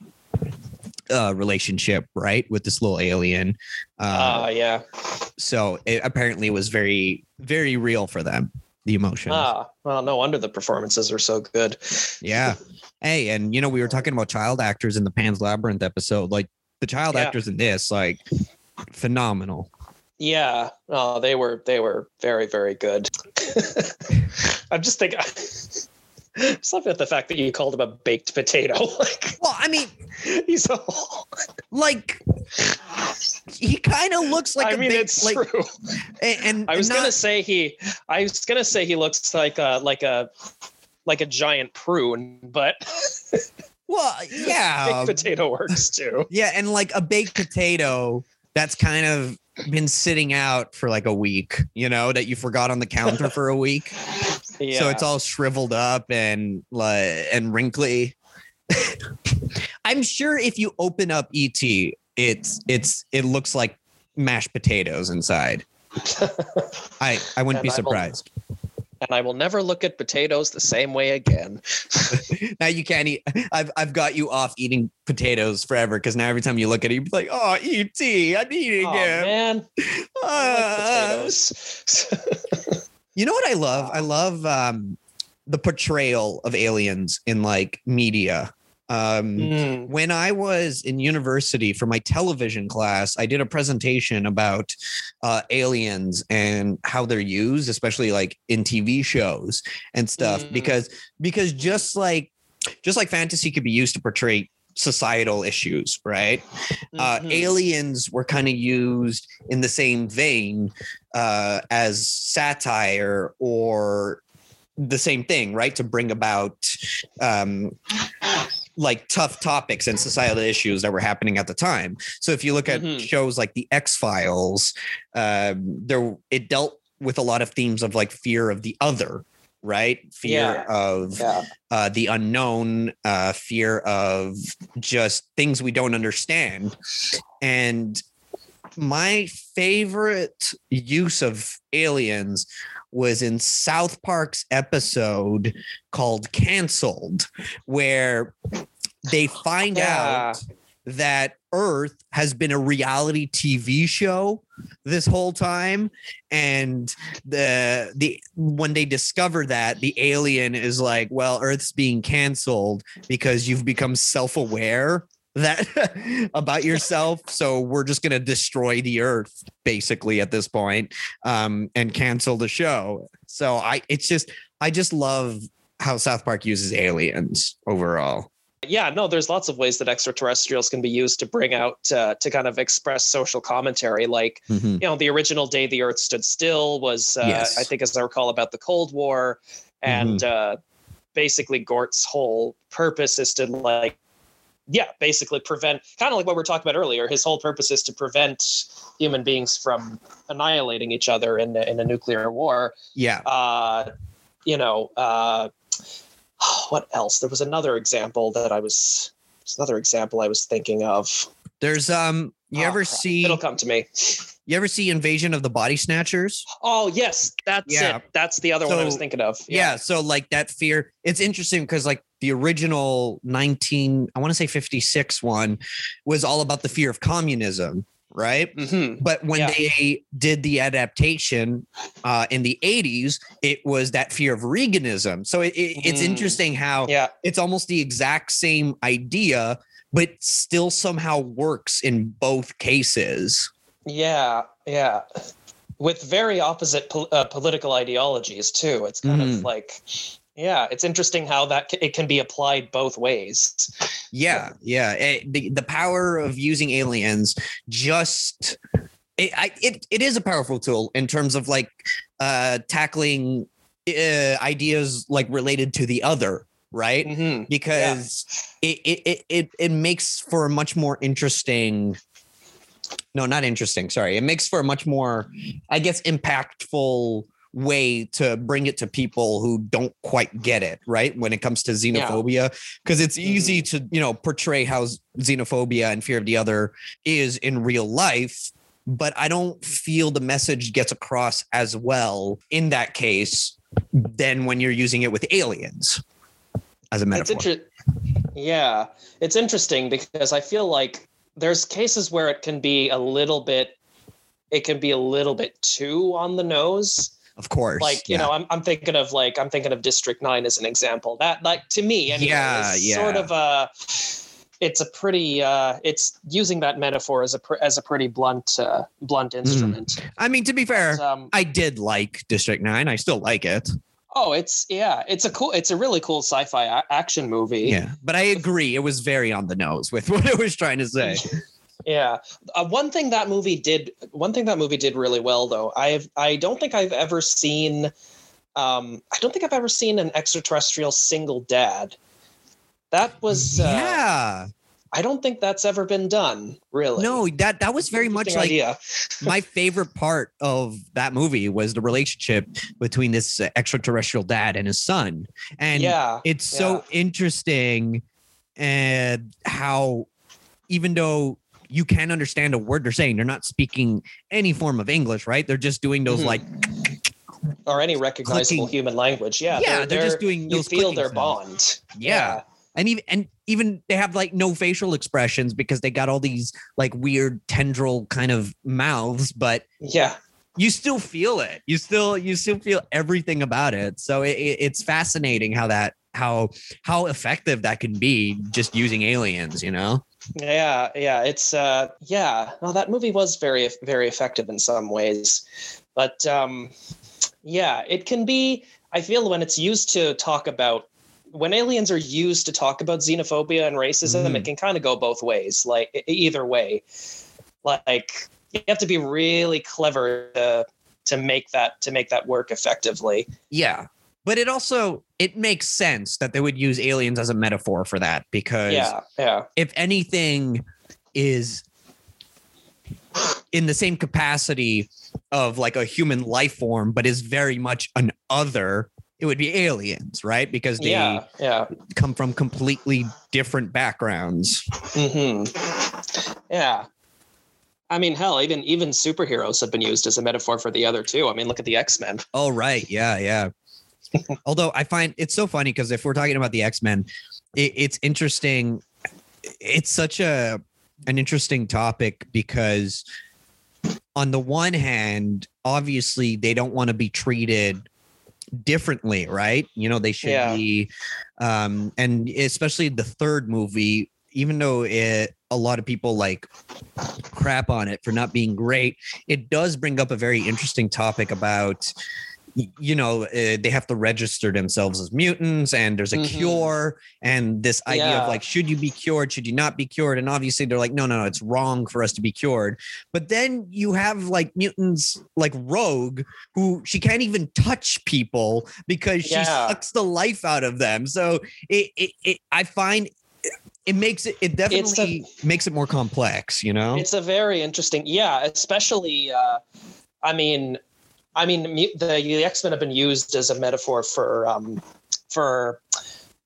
B: uh relationship right with this little alien uh
A: Ah, yeah.
B: so it apparently was very very real for them the emotion
A: Ah, well, no wonder the performances are so good.
B: yeah hey and you know we were talking about child actors in the pan's labyrinth episode like the child
A: Yeah.
B: actors in this like phenomenal
A: Yeah. Oh, they were they were very very good. I'm just thinking. Just looking at the fact that you called him a baked potato. Like
B: well i mean
A: he's a.
B: like he kind of looks like
A: I
B: a
A: mean,
B: big,
A: it's
B: like
A: true.
B: and, and
A: I was
B: not-
A: gonna say he. I was gonna say he looks like a like a like a giant prune, but
B: well yeah
A: baked potato works too.
B: yeah and like a baked potato that's kind of been sitting out for like a week you know that you forgot on the counter for a week.
A: Yeah.
B: so it's all shriveled up and like and wrinkly. I'm sure if you open up et it's it's it looks like mashed potatoes inside. I i wouldn't
A: And
B: be surprised
A: and I will never look at potatoes the same way again.
B: now you can't eat i've i've got you off eating potatoes forever because now every time you look at it you're like oh et i'm eating
A: Oh
B: it
A: man,
B: Ah.
A: like potatoes.
B: You know what I love? I love um, the portrayal of aliens in like media. Um,
A: Mm.
B: when I was in university for my television class, I did a presentation about uh, aliens and how they're used, especially like in TV shows and stuff.
A: Mm.
B: Because because just like just like fantasy could be used to portray societal issues, right? uh,
A: Mhm.
B: aliens were kind of used in the same vein uh, as satire or the same thing, right? To bring about um, like tough topics and societal issues that were happening at the time. So if you look at
A: Mhm.
B: shows like the X Files, um, there it dealt with a lot of themes of like fear of the other, right? Fear
A: Yeah.
B: of
A: yeah.
B: uh, the unknown, uh, fear of just things we don't understand. And my favorite use of aliens was in South Park's episode called Cancelled, where they find
A: Yeah.
B: out that Earth has been a reality TV show this whole time and the the when they discover that the alien is like well earth's being canceled because you've become self-aware that about yourself. So we're just going to destroy the earth basically at this point um and cancel the show. So i it's just i just love how south park uses aliens overall.
A: Yeah no there's lots of ways that extraterrestrials can be used to bring out uh, to kind of express social commentary like
B: Mhm.
A: you know the original day the earth stood still was uh,
B: Yes.
A: i think as i recall about the cold war. And uh, basically gort's whole purpose is to like yeah basically prevent kind of like what we are talking about earlier his whole purpose is to prevent human beings from annihilating each other in, a- in a nuclear war
B: yeah
A: uh, you know, uh, what else? There was another example that I was, there's another example I was thinking of.
B: there's um you
A: Oh,
B: ever
A: crap.
B: see
A: It'll come to me.
B: you ever see invasion of the body snatchers
A: Oh yes, that's
B: Yeah.
A: it. That's the other one I was thinking of.
B: yeah. so like that fear it's interesting because like the original 19 i want to say 56 one was all about the fear of communism right
A: hmm
B: but when
A: Yeah.
B: they did the adaptation uh, in the 80s it was that fear of reaganism so it, it- it's
A: Mm.
B: interesting how
A: Yeah.
B: it's almost the exact same idea but still somehow works in both cases
A: Yeah. Yeah. With very opposite pol- uh, political ideologies too. It's kind
B: Mhm.
A: of like, yeah, it's interesting how that c- it can be applied both ways.
B: Yeah, yeah. It- the the power of using aliens just it, I, it it is a powerful tool in terms of like uh tackling uh, ideas like related to the other, right?
A: Mhm.
B: Because it, it it it it makes for a much more interesting no, not interesting. Sorry. It makes for a much more, I guess, impactful way to bring it to people who don't quite get it, right? When it comes to xenophobia, because it's easy mm-hmm. to, you know, portray how xenophobia and fear of the other is in real life. But I don't feel the message gets across as well in that case than when you're using it with aliens as a
A: It's
B: metaphor.
A: inter- yeah, it's interesting because I feel like there's cases where it can be a little bit, it can be a little bit too on the nose.
B: Of course.
A: Like you
B: yeah.
A: know, I'm I'm thinking of like I'm thinking of District Nine as an example. That like to me, anyway,
B: Yeah,
A: is
B: yeah.
A: sort of a. It's a pretty. uh It's using that metaphor as a pr- as a pretty blunt uh, blunt instrument.
B: I mean, to be fair,
A: But, um,
B: I did like District 9. I still like it.
A: oh, it's yeah, it's a cool. It's a really cool sci-fi a- action movie.
B: Yeah. But I agree. It was very on the nose with what it was trying to say.
A: Yeah. Uh, one thing that movie did one thing that movie did really well though. I have I don't think I've ever seen um I don't think I've ever seen an extraterrestrial single dad. That was uh,
B: yeah.
A: I don't think that's ever been done, really.
B: No, that that was very much like my favorite part of that movie was the relationship between this uh, extraterrestrial dad and his son. And
A: yeah.
B: it's so interesting and how even though you can understand a word they're saying, they're not speaking any form of English, right? They're just doing those
A: Mhm.
B: like
A: Or any recognizable
B: clicking-
A: human language. Yeah.
B: yeah, they're, just doing
A: you
B: those
A: feel their
B: sounds.
A: bond.
B: Yeah. And even and even they have like no facial expressions because they got all these like weird tendril kind of mouths, but
A: Yeah.
B: you still feel it. You still you still feel everything about it. So it, it- it's fascinating how that how how effective that can be just using aliens. You know?
A: Yeah, yeah, it's uh yeah, no that movie was very very effective in some ways. But um yeah, it can be I feel when it's used to talk about when aliens are used to talk about xenophobia and racism,
B: Mhm.
A: it can kind of go both ways, like either way. Like you have to be really clever to to make that to make that work effectively.
B: Yeah. But it also it makes sense that they would use aliens as a metaphor for that because
A: Yeah, yeah.
B: if anything is in the same capacity of like a human life form but is very much an other it would be aliens right because they
A: Yeah, yeah.
B: come from completely different backgrounds
A: hmm Yeah. I mean, hell, even even superheroes have been used as a metaphor for the other too. I mean, look at the X Men.
B: oh right yeah yeah although i find it's so funny because if we're talking about the x-men it, it's interesting it's such a an interesting topic because on the one hand obviously they don't want to be treated differently right you know they should
A: Yeah.
B: be um and especially the third movie even though it a lot of people like crap on it for not being great it does bring up a very interesting topic about you know uh, they have to register themselves as mutants and there's a
A: Mhm.
B: cure and this idea
A: Yeah.
B: of like should you be cured should you not be cured and obviously they're like no no no it's wrong for us to be cured but then you have like mutants like rogue who she can't even touch people because she
A: Yeah.
B: sucks the life out of them so it, it, it i find it makes it it definitely makes it more complex you know
A: It's a very interesting, yeah, especially. Uh, I mean, I mean, the the X Men have been used as a metaphor for um, for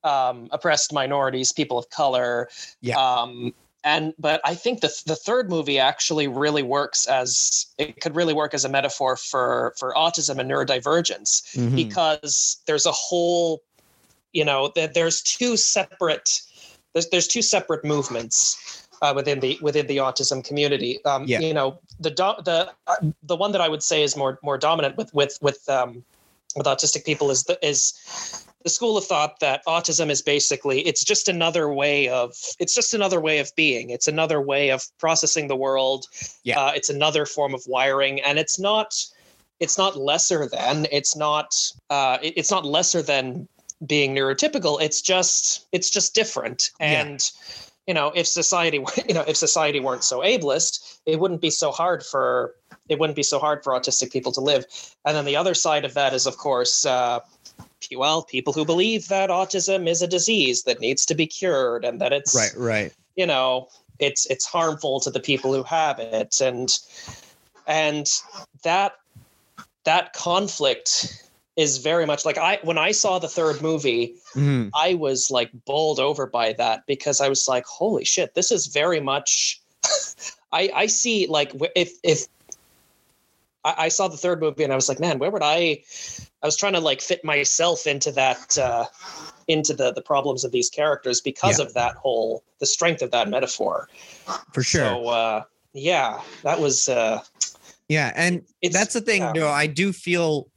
A: um, oppressed minorities, people of color.
B: Yeah.
A: Um, and but I think the the third movie actually really works as it could really work as a metaphor for for autism and neurodivergence
B: Mhm.
A: because there's a whole you know that there's two separate there's there's two separate movements uh, within the within the autism community um
B: Yeah.
A: you know the do- the uh, the one that i would say is more more dominant with with with um with autistic people is the is the school of thought that autism is basically it's just another way of it's just another way of being it's another way of processing the world
B: Yeah.
A: uh, it's another form of wiring and it's not it's not lesser than it's not uh, it- it's not lesser than being neurotypical it's just it's just different
B: Yeah.
A: You know if society you know if society weren't so ableist it wouldn't be so hard for it wouldn't be so hard for autistic people to live. And then the other side of that is of course uh, well people who believe that autism is a disease that needs to be cured and that it's
B: right right.
A: you know it's it's harmful to the people who have it. And and that that conflict is very much like I when I saw the third movie,
B: Mhm.
A: I was like bowled over by that because I was like, holy shit, this is very much. I I see like if if I, I saw the third movie and I was like, man, where would I? I was trying to like fit myself into that uh, into the the problems of these characters because
B: Yeah.
A: of that whole the strength of that metaphor.
B: for sure.
A: So uh, yeah, that was uh,
B: yeah, and
A: it's
B: that's the thing
A: yeah.
B: though i do feel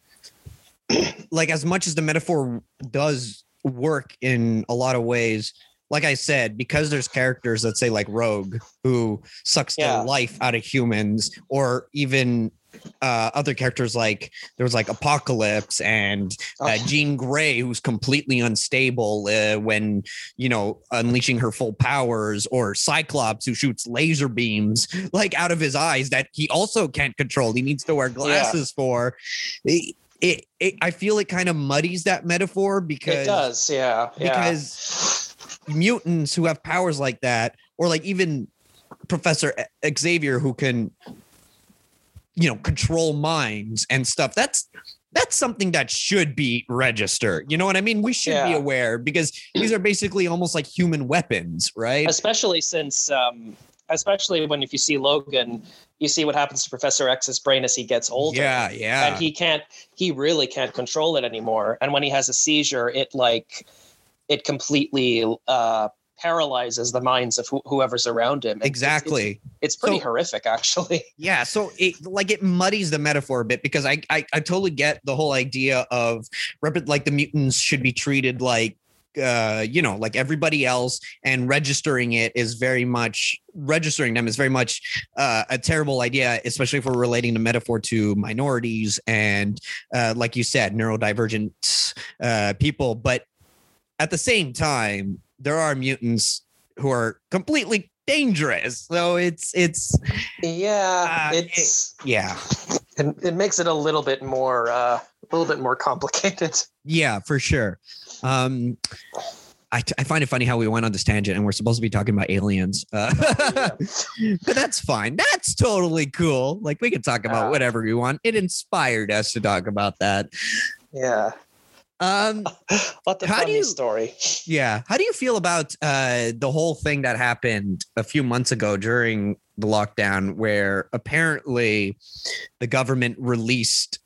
B: like as much as the metaphor does work in a lot of ways like i said because there's characters that say like rogue who sucks
A: Yeah.
B: the life out of humans or even uh, other characters like there was like apocalypse and uh,
A: Oh.
B: jean gray who's completely unstable uh, when you know unleashing her full powers or cyclops who shoots laser beams like out of his eyes that he also can't control he needs to wear glasses for it, it, i feel it kind of muddies that metaphor because
A: it does, yeah, yeah.
B: because mutants who have powers like that or like even professor xavier who can you know control minds and stuff that's that's something that should be registered you know what i mean? We should be aware because these are basically almost like human weapons right?
A: Especially since um especially when if you see logan you see what happens to professor x's brain as he gets older.
B: Yeah yeah.
A: And he can't he really can't control it anymore. And when he has a seizure it like it completely uh paralyzes the minds of who whoever's around him. And
B: exactly.
A: it's, it's pretty
B: So-
A: horrific actually.
B: Yeah, so it like it muddies the metaphor a bit because I I, I totally get the whole idea of like the mutants should be treated like uh you know like everybody else and registering it is very much registering them is very much uh, a terrible idea especially if we're relating the metaphor to minorities and uh like you said neurodivergent uh people. But at the same time there are mutants who are completely dangerous. So it's it's
A: yeah
B: Uh,
A: it's
B: yeah.
A: It, it makes it a little bit more uh a little bit more complicated.
B: Yeah, for sure. Um, I, I find it funny how we went on this tangent and we're supposed to be talking about aliens. Uh, but that's fine. That's totally cool. Like we can talk about
A: Yeah.
B: whatever we want. It inspired us to talk about that.
A: yeah
B: Um,
A: what the
B: How
A: funny
B: you-
A: story
B: yeah. How do you feel about uh, the whole thing that happened a few months ago during the lockdown, where apparently the government released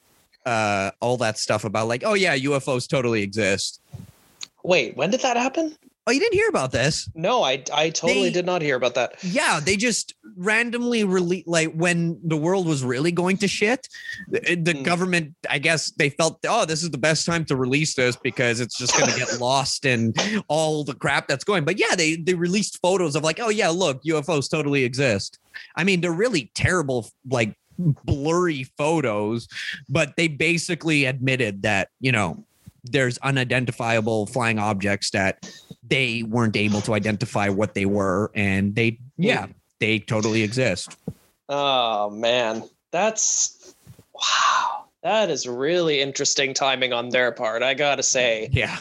B: uh, all that stuff about like, oh yeah, UFOs totally exist.
A: wait when did that happen
B: Oh, you didn't hear about this?
A: no i i totally
B: They-
A: did not hear about that
B: Yeah, they just randomly release like when the world was really going to shit. The, the
A: Hmm.
B: government, I guess, they felt, oh, this is the best time to release this because it's just going to get lost in all the crap that's going. But yeah, they they released photos of like, oh yeah, look, UFOs totally exist. I mean, they're really terrible, like blurry photos, but they basically admitted that you know there's unidentifiable flying objects that they weren't able to identify what they were and they yeah they totally exist
A: Oh man, that's wow. That is really interesting timing on their part. I gotta say,
B: yeah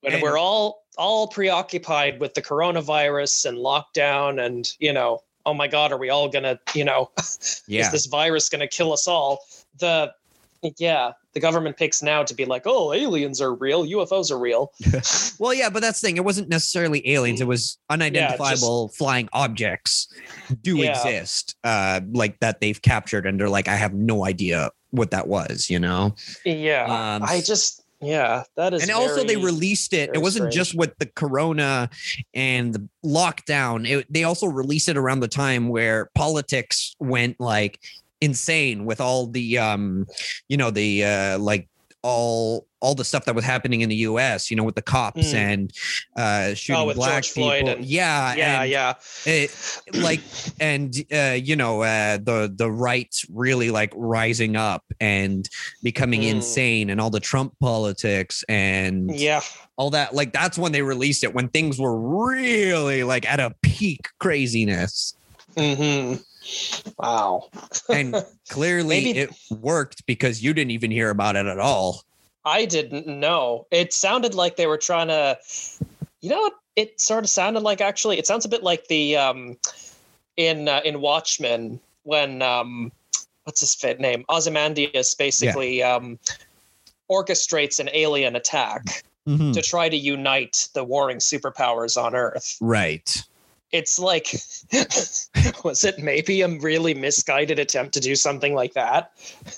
A: when
B: And-
A: we're all all preoccupied with the coronavirus and lockdown, and you know, oh my god, are we all gonna, you know,
B: yeah
A: is this virus gonna kill us all? The yeah, the government picks now to be like, oh, aliens are real, UFOs are real.
B: well yeah but that's the thing it wasn't necessarily aliens it was unidentifiable flying objects do
A: Yeah.
B: exist uh like that they've captured and they're like i have no idea what that was you know
A: Yeah,
B: Um,
A: I just yeah, that is
B: and also they released it it wasn't
A: strange.
B: just with the corona and the lockdown it, they also released it around the time where politics went like insane with all the um you know the uh like all all the stuff that was happening in the US, you know, with the cops
A: Mm.
B: and uh shooting
A: Oh,
B: black
A: George
B: people.
A: and-
B: yeah,
A: yeah,
B: and
A: yeah.
B: it, like and uh you know uh the the right really like rising up and becoming
A: Mm.
B: insane and all the trump politics and
A: Yeah.
B: all that like that's when they released it when things were really like at a peak craziness
A: hmm Wow.
B: and clearly
A: Maybe-
B: it worked because you didn't even hear about it at all
A: I didn't know. It sounded like they were trying to, you know, what? it sort of sounded like actually. It sounds a bit like the um, in uh, in Watchmen when um, what's his fit name? Ozymandias basically um, orchestrates an alien attack
B: Mhm.
A: to try to unite the warring superpowers on Earth.
B: Right.
A: It's like, was it maybe a really misguided attempt to do something like that?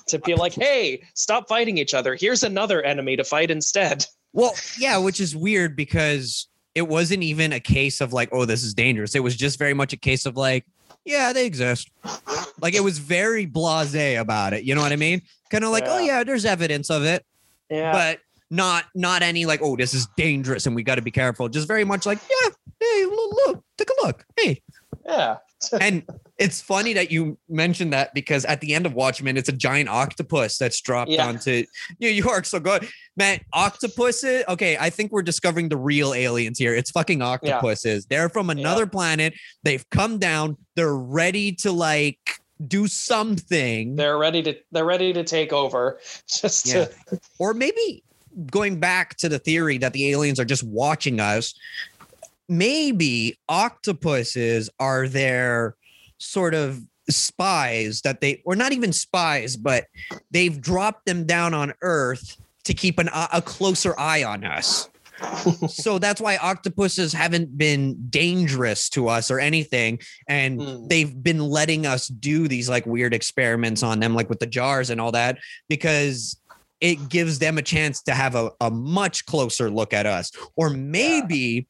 A: To be like, hey, stop fighting each other. Here's another enemy to fight instead.
B: Well, yeah, which is weird because it wasn't even a case of like, oh, this is dangerous. It was just very much a case of like, yeah, they exist. Like it was very blasé about it. You know what I mean? Kind of like, oh
A: Yeah.
B: yeah, there's evidence of it,
A: Yeah.
B: but not not any like, oh, this is dangerous and we got to be careful. Just very much like, yeah, hey, look, look, take a look. Hey,
A: yeah.
B: and it's funny that you mentioned that because at the end of Watchmen, it's a giant octopus that's dropped
A: Yeah.
B: onto New York. So good, man. Octopuses. Okay, I think we're discovering the real aliens here. It's fucking octopuses. They're from another planet. They've come down. They're ready to like do something,
A: They're ready to they're ready to take over. Just
B: Yeah.
A: to
B: or maybe going back to the theory that the aliens are just watching us. Maybe octopuses are their sort of spies that they, or not even spies, but they've dropped them down on Earth to keep an a closer eye on us. so that's why octopuses haven't been dangerous to us or anything and
A: Hmm.
B: they've been letting us do these like weird experiments on them like with the jars and all that because it gives them a chance to have a, a much closer look at us. Or maybe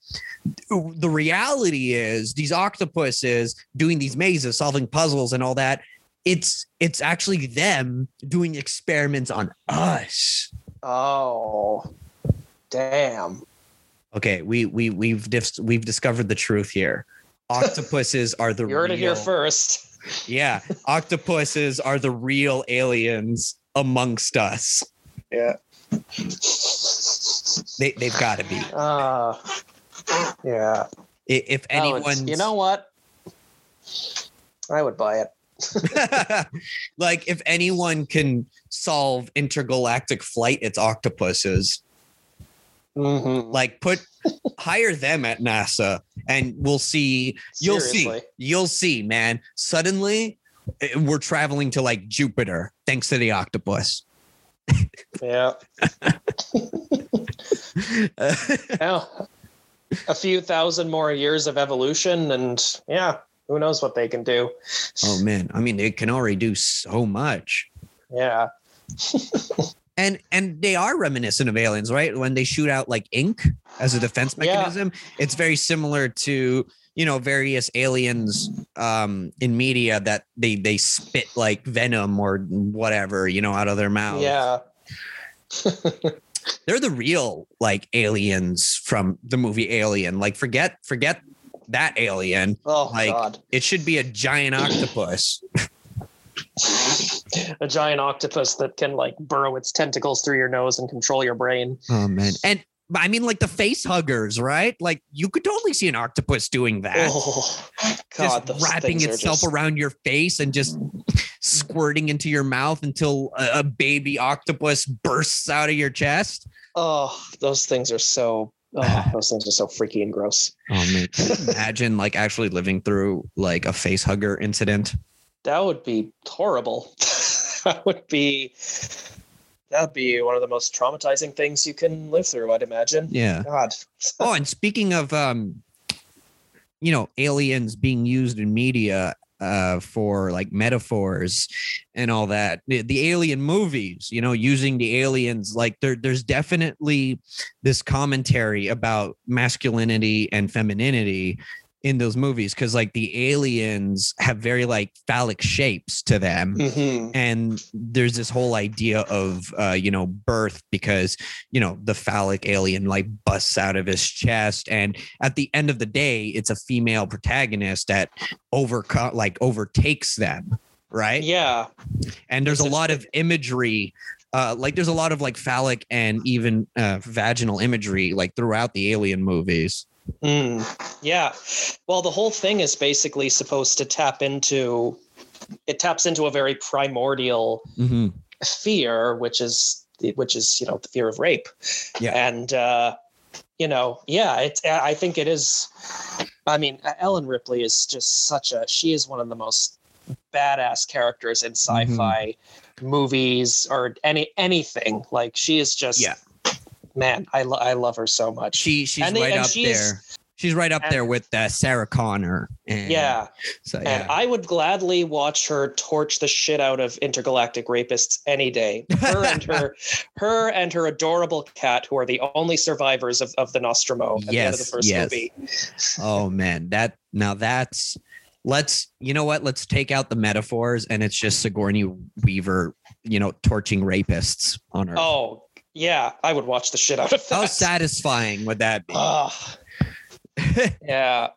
B: the reality is these octopuses doing these mazes solving puzzles and all that it's it's actually them doing experiments on us.
A: Oh damn.
B: okay we we we've dis- we've discovered the truth here. Octopuses are the
A: You heard it here
B: real-
A: first.
B: yeah octopuses are the real aliens amongst us
A: Yeah.
B: they, they've got to be
A: Uh yeah.
B: If anyone
A: you know what? I would buy it.
B: like if anyone can solve intergalactic flight it's octopuses
A: Mhm.
B: like put hire them at nasa and we'll see you'll see you'll see man suddenly eh, we're traveling to like jupiter thanks to the octopus
A: Yeah. Yeah. A few thousand more years of evolution, and yeah, who knows what they can do?
B: oh man i mean they can already do so much
A: Yeah.
B: and and they are reminiscent of aliens right when they shoot out like ink as a defense
A: Yeah.
B: mechanism it's very similar to you know various aliens um in media that they they spit like venom or whatever you know out of their mouth
A: Yeah.
B: they're the real like aliens from the movie alien like forget forget that alien
A: Oh
B: Like-
A: God.
B: it should be a giant octopus
A: A giant octopus that can like burrow its tentacles through your nose and control your brain.
B: oh man and I mean, like the face huggers, right? Like you could totally see an octopus doing that.
A: Oh God,
B: just wrapping itself
A: just-
B: around your face and just squirting into your mouth until a, a baby octopus bursts out of your chest.
A: Oh, those things are so. Oh, those things are so freaky and gross.
B: Oh man, imagine like actually living through like a face hugger incident?
A: That would be horrible. that would be. That would be one of the most traumatizing things you can live through. I'd imagine.
B: Yeah.
A: God.
B: Oh, and speaking of um, you know, aliens being used in media uh for like metaphors and all that. The, the alien movies, you know, using the aliens like there there's definitely this commentary about masculinity and femininity in those movies cuz like the aliens have very like phallic shapes to them
A: Mhm.
B: and there's this whole idea of uh, you know birth because you know the phallic alien like busts out of his chest and at the end of the day it's a female protagonist that overco- like overtakes them right
A: Yeah.
B: and there's a
A: It's a-
B: lot of imagery uh, like there's a lot of like phallic and even uh, vaginal imagery like throughout the alien movies
A: Mm, yeah. Well, the whole thing is basically supposed to tap into. It taps into a very primordial
B: mm-hmm.
A: fear, which is which is you know the fear of rape.
B: Yeah.
A: And uh, you know, yeah, it's. I think it is. I mean, Ellen Ripley is just such a. She is one of the most badass characters in sci-fi movies or any anything. Like she is just
B: Yeah.
A: Man, I lo- I love her so much.
B: She she's
A: And
B: right
A: and
B: up
A: she's-
B: there. She's right up
A: and-
B: there with uh, Sarah Connor. And,
A: yeah,
B: So
A: and
B: yeah.
A: I would gladly watch her torch the shit out of intergalactic rapists any day. Her and her, her and her adorable cat, who are the only survivors of, of the Nostromo at the end of the
B: Yes,
A: first
B: yes.
A: movie.
B: oh man, that now that's let's you know what? Let's take out the metaphors and it's just Sigourney Weaver, you know, torching rapists on her.
A: Oh yeah, I would watch the shit out of that.
B: How satisfying would that be?
A: Ah. yeah.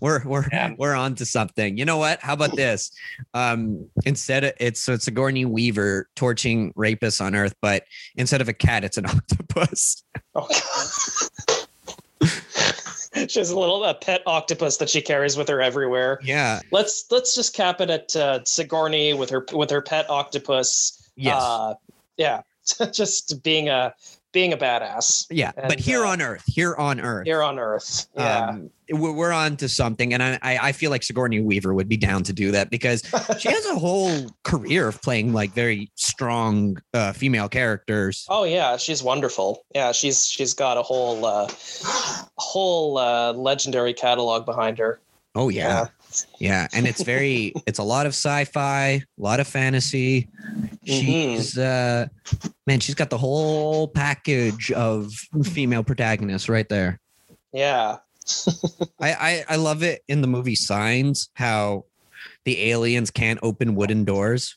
B: we're we're
A: Man.
B: we're on to something. You know what? How about this? Um, instead of it's so it's Sigourney Weaver torching rapists on Earth, but instead of a cat, it's an octopus.
A: Oh, God. she has a little a pet octopus that she carries with her everywhere.
B: Yeah.
A: Let's let's just cap it at uh, Sigourney with her with her pet octopus.
B: Yes.
A: Uh, yeah, just being a being a badass
B: yeah. but here
A: uh,
B: on Earth, here on Earth,
A: here on Earth. Yeah.
B: um, we're, we're on to something, and I I I feel like Sigourney Weaver would be down to do that because she has a whole career of playing like very strong uh, female characters.
A: Oh yeah, she's wonderful. Yeah, she's she's got a whole uh whole uh legendary catalog behind her.
B: Oh yeah. Yeah, and it's very it's a lot of sci-fi, a lot of fantasy. She's uh man, she's got the whole package of female protagonists right there.
A: Yeah.
B: I I, I love it in the movie Signs how the aliens can't open wooden doors.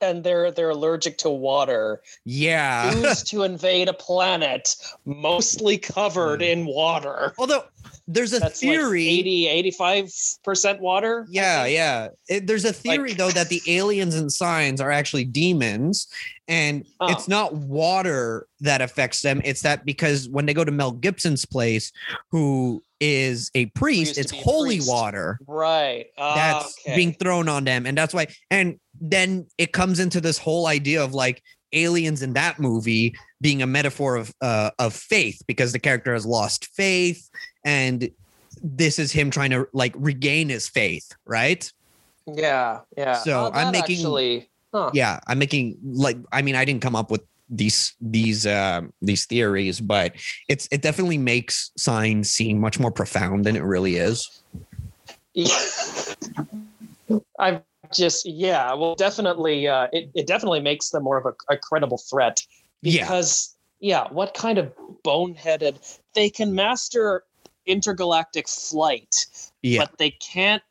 A: And they're they're allergic to water.
B: Yeah.
A: Used to invade a planet mostly covered hmm. in water.
B: Although there's a
A: That's
B: theory
A: like 80 85% water.
B: Yeah, yeah. It- there's a theory
A: Like-
B: though that the aliens and signs are actually demons, and
A: Oh.
B: it's not water that affects them. It's that because when they go to Mel Gibson's place, who is a priest, it's holy
A: priest.
B: water
A: Right.
B: Ah, that's
A: okay.
B: being thrown on them, and that's why. And then it comes into this whole idea of like aliens in that movie being a metaphor of uh, of faith because the character has lost faith and this is him trying to like regain his faith right
A: Yeah, yeah.
B: So,
A: Oh,
B: I'm making-
A: actually huh.
B: yeah i'm making like i mean i didn't come up with these these um these theories but it's it definitely makes signs seem much more profound than it really is
A: I've just yeah, well definitely uh it, it definitely makes them more of a, a credible threat
B: yeah
A: because yeah. what kind of boneheaded they can master intergalactic flight,
B: yeah
A: but they can't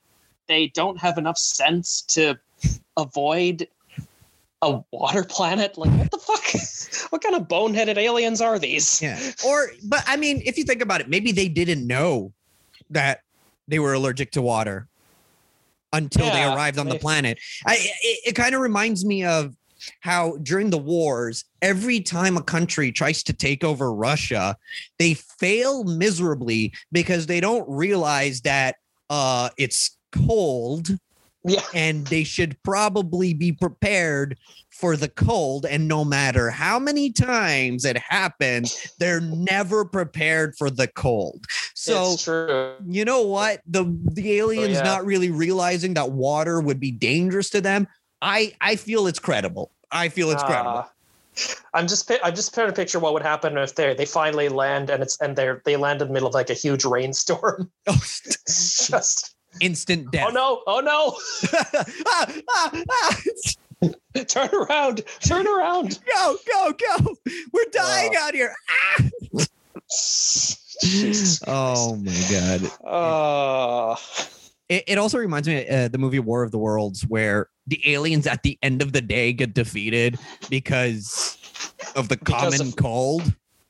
A: they don't have enough sense to avoid a water planet? Like what the fuck? what kind of boneheaded aliens are these?
B: yeah or but i mean if you think about it maybe they didn't know that they were allergic to water until they arrived on the planet. I, it, it kind of reminds me of how during the wars every time a country tries to take over russia they fail miserably because they don't realize that uh it's cold
A: Yeah.
B: and they should probably be prepared for the cold and no matter how many times it happens they're never prepared for the cold so
A: true.
B: you know what the the aliens
A: yeah.
B: not really realizing that water would be dangerous to them i i feel it's credible i feel it's credible
A: Ah. I'm just I'm just trying to picture what would happen if they they finally land and it's and they're they land in the middle of like a huge rainstorm.
B: oh,
A: just
B: instant death
A: oh no oh no
B: Ah, ah, ah.
A: turn around turn around.
B: go go go we're dying
A: Oh.
B: out here ah! Oh my god
A: Oh
B: It, it also reminds me of uh, the movie War of the Worlds, where the aliens at the end of the day get defeated because of the
A: Because
B: common
A: of-
B: cold.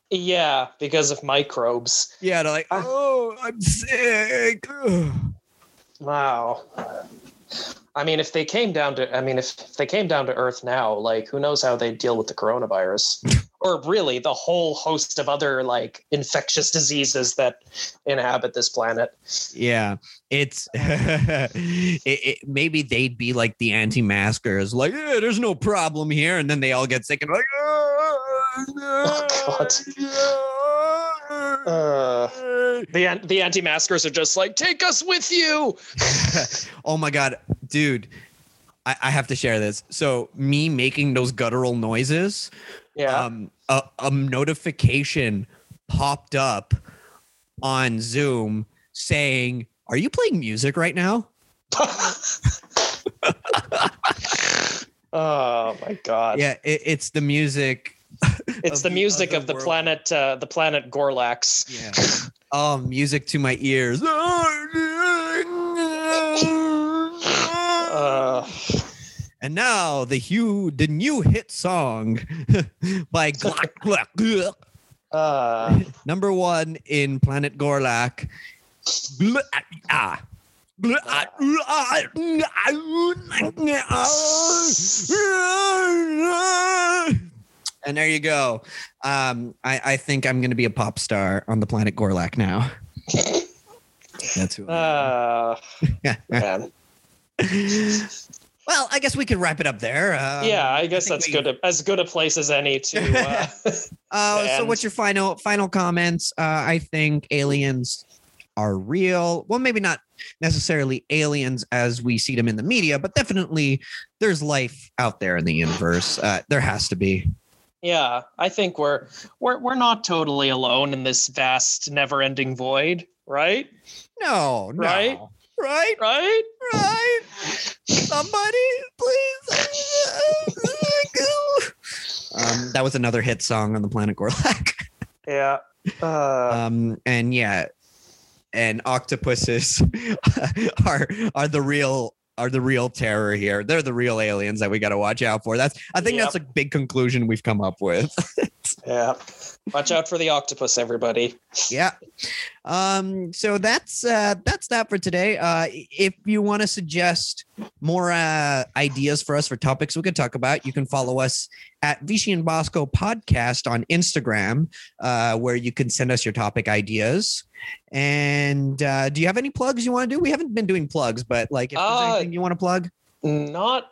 A: yeah, because of microbes.
B: Yeah, they're like,
A: Ah.
B: oh, I'm sick. Ugh.
A: Wow. I mean, if they came down to, I mean, if, if they came down to Earth now, like, who knows how they deal with the coronavirus, or really the whole host of other like infectious diseases that inhabit this planet.
B: Yeah, it's it, it, maybe they'd be like the anti-maskers, like, yeah, there's no problem here, and then they all get sick and like, ah, ah, ah, oh,
A: God. Uh, the the anti-maskers are just like, take us with you.
B: oh my god, dude. I, I have to share this. So me making those guttural noises,
A: Yeah.
B: um, a, a notification popped up on Zoom saying, "Are you playing music right now?"
A: oh my god.
B: Yeah, it, it's the music.
A: It's
B: of
A: the music of the
B: world.
A: planet uh, the planet Gorlax.
B: Yeah. oh, music to my ears.
A: Uh,
B: and now the Hugh, the new hit song by Glock Glock Glock.
A: uh,
B: number one in Planet Gorlak. Ah. And there you go. Um, I, I think I'm going to be a pop star on the planet Gorlak now. That's who.
A: Uh, man.
B: well, I guess we could wrap it up there. Um,
A: yeah, I guess
B: think
A: that's
B: we-
A: good. a- As good a place as any to. Uh,
B: Uh, so what's your final final comments? Uh, I think aliens are real. Well, maybe not necessarily aliens as we see them in the media, but definitely there's life out there in the universe. Uh, there has to be.
A: Yeah, I think we're we're we're not totally alone in this vast, never-ending void, right?
B: No, no.
A: Right?
B: Right?
A: Right?
B: Right? Somebody, please. um, that was another hit song on the planet Gorlak.
A: Yeah. Uh,
B: um and yeah and octopuses are are the real are the real terror here. They're the real aliens that we got to watch out for. That's i think that's a big conclusion we've come up with
A: yeah. Watch out for the octopus, everybody.
B: yeah um so that's uh that's that for today uh if you want to suggest more uh ideas for us for topics we could talk about you can follow us at Vichy and Bosco podcast on Instagram, uh, where you can send us your topic ideas. And uh, do you have any plugs you want to do? We haven't been doing plugs, but like if there's
A: Uh,
B: anything you want to plug,
A: Not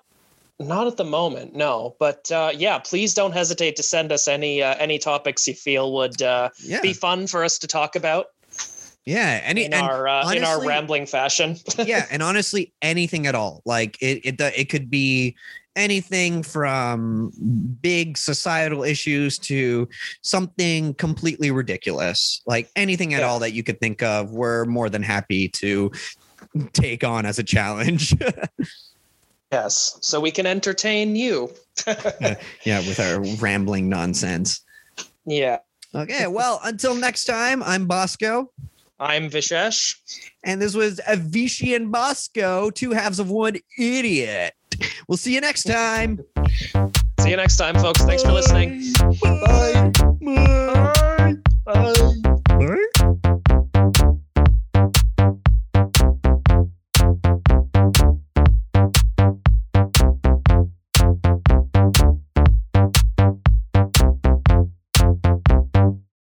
A: not at the moment, no. But uh, yeah, please don't hesitate to send us any uh, any topics you feel would uh,
B: yeah,
A: be fun for us to talk about
B: yeah, any
A: in our uh, in our rambling fashion.
B: yeah, and honestly, anything at all. Like it, it, it could be anything from big societal issues to something completely ridiculous. Like anything at
A: Yeah.
B: all that you could think of, we're more than happy to take on as a challenge.
A: Yes, so we can entertain you.
B: yeah, with our rambling nonsense.
A: Yeah.
B: Okay, well, until next time, I'm Bosco.
A: I'm Vishesh.
B: And this was Avishi and Bosco, two halves of one idiot. We'll see you next time.
A: See you next time, folks. Thanks for listening. Bye. Bye. Bye.
B: Bye. Bye.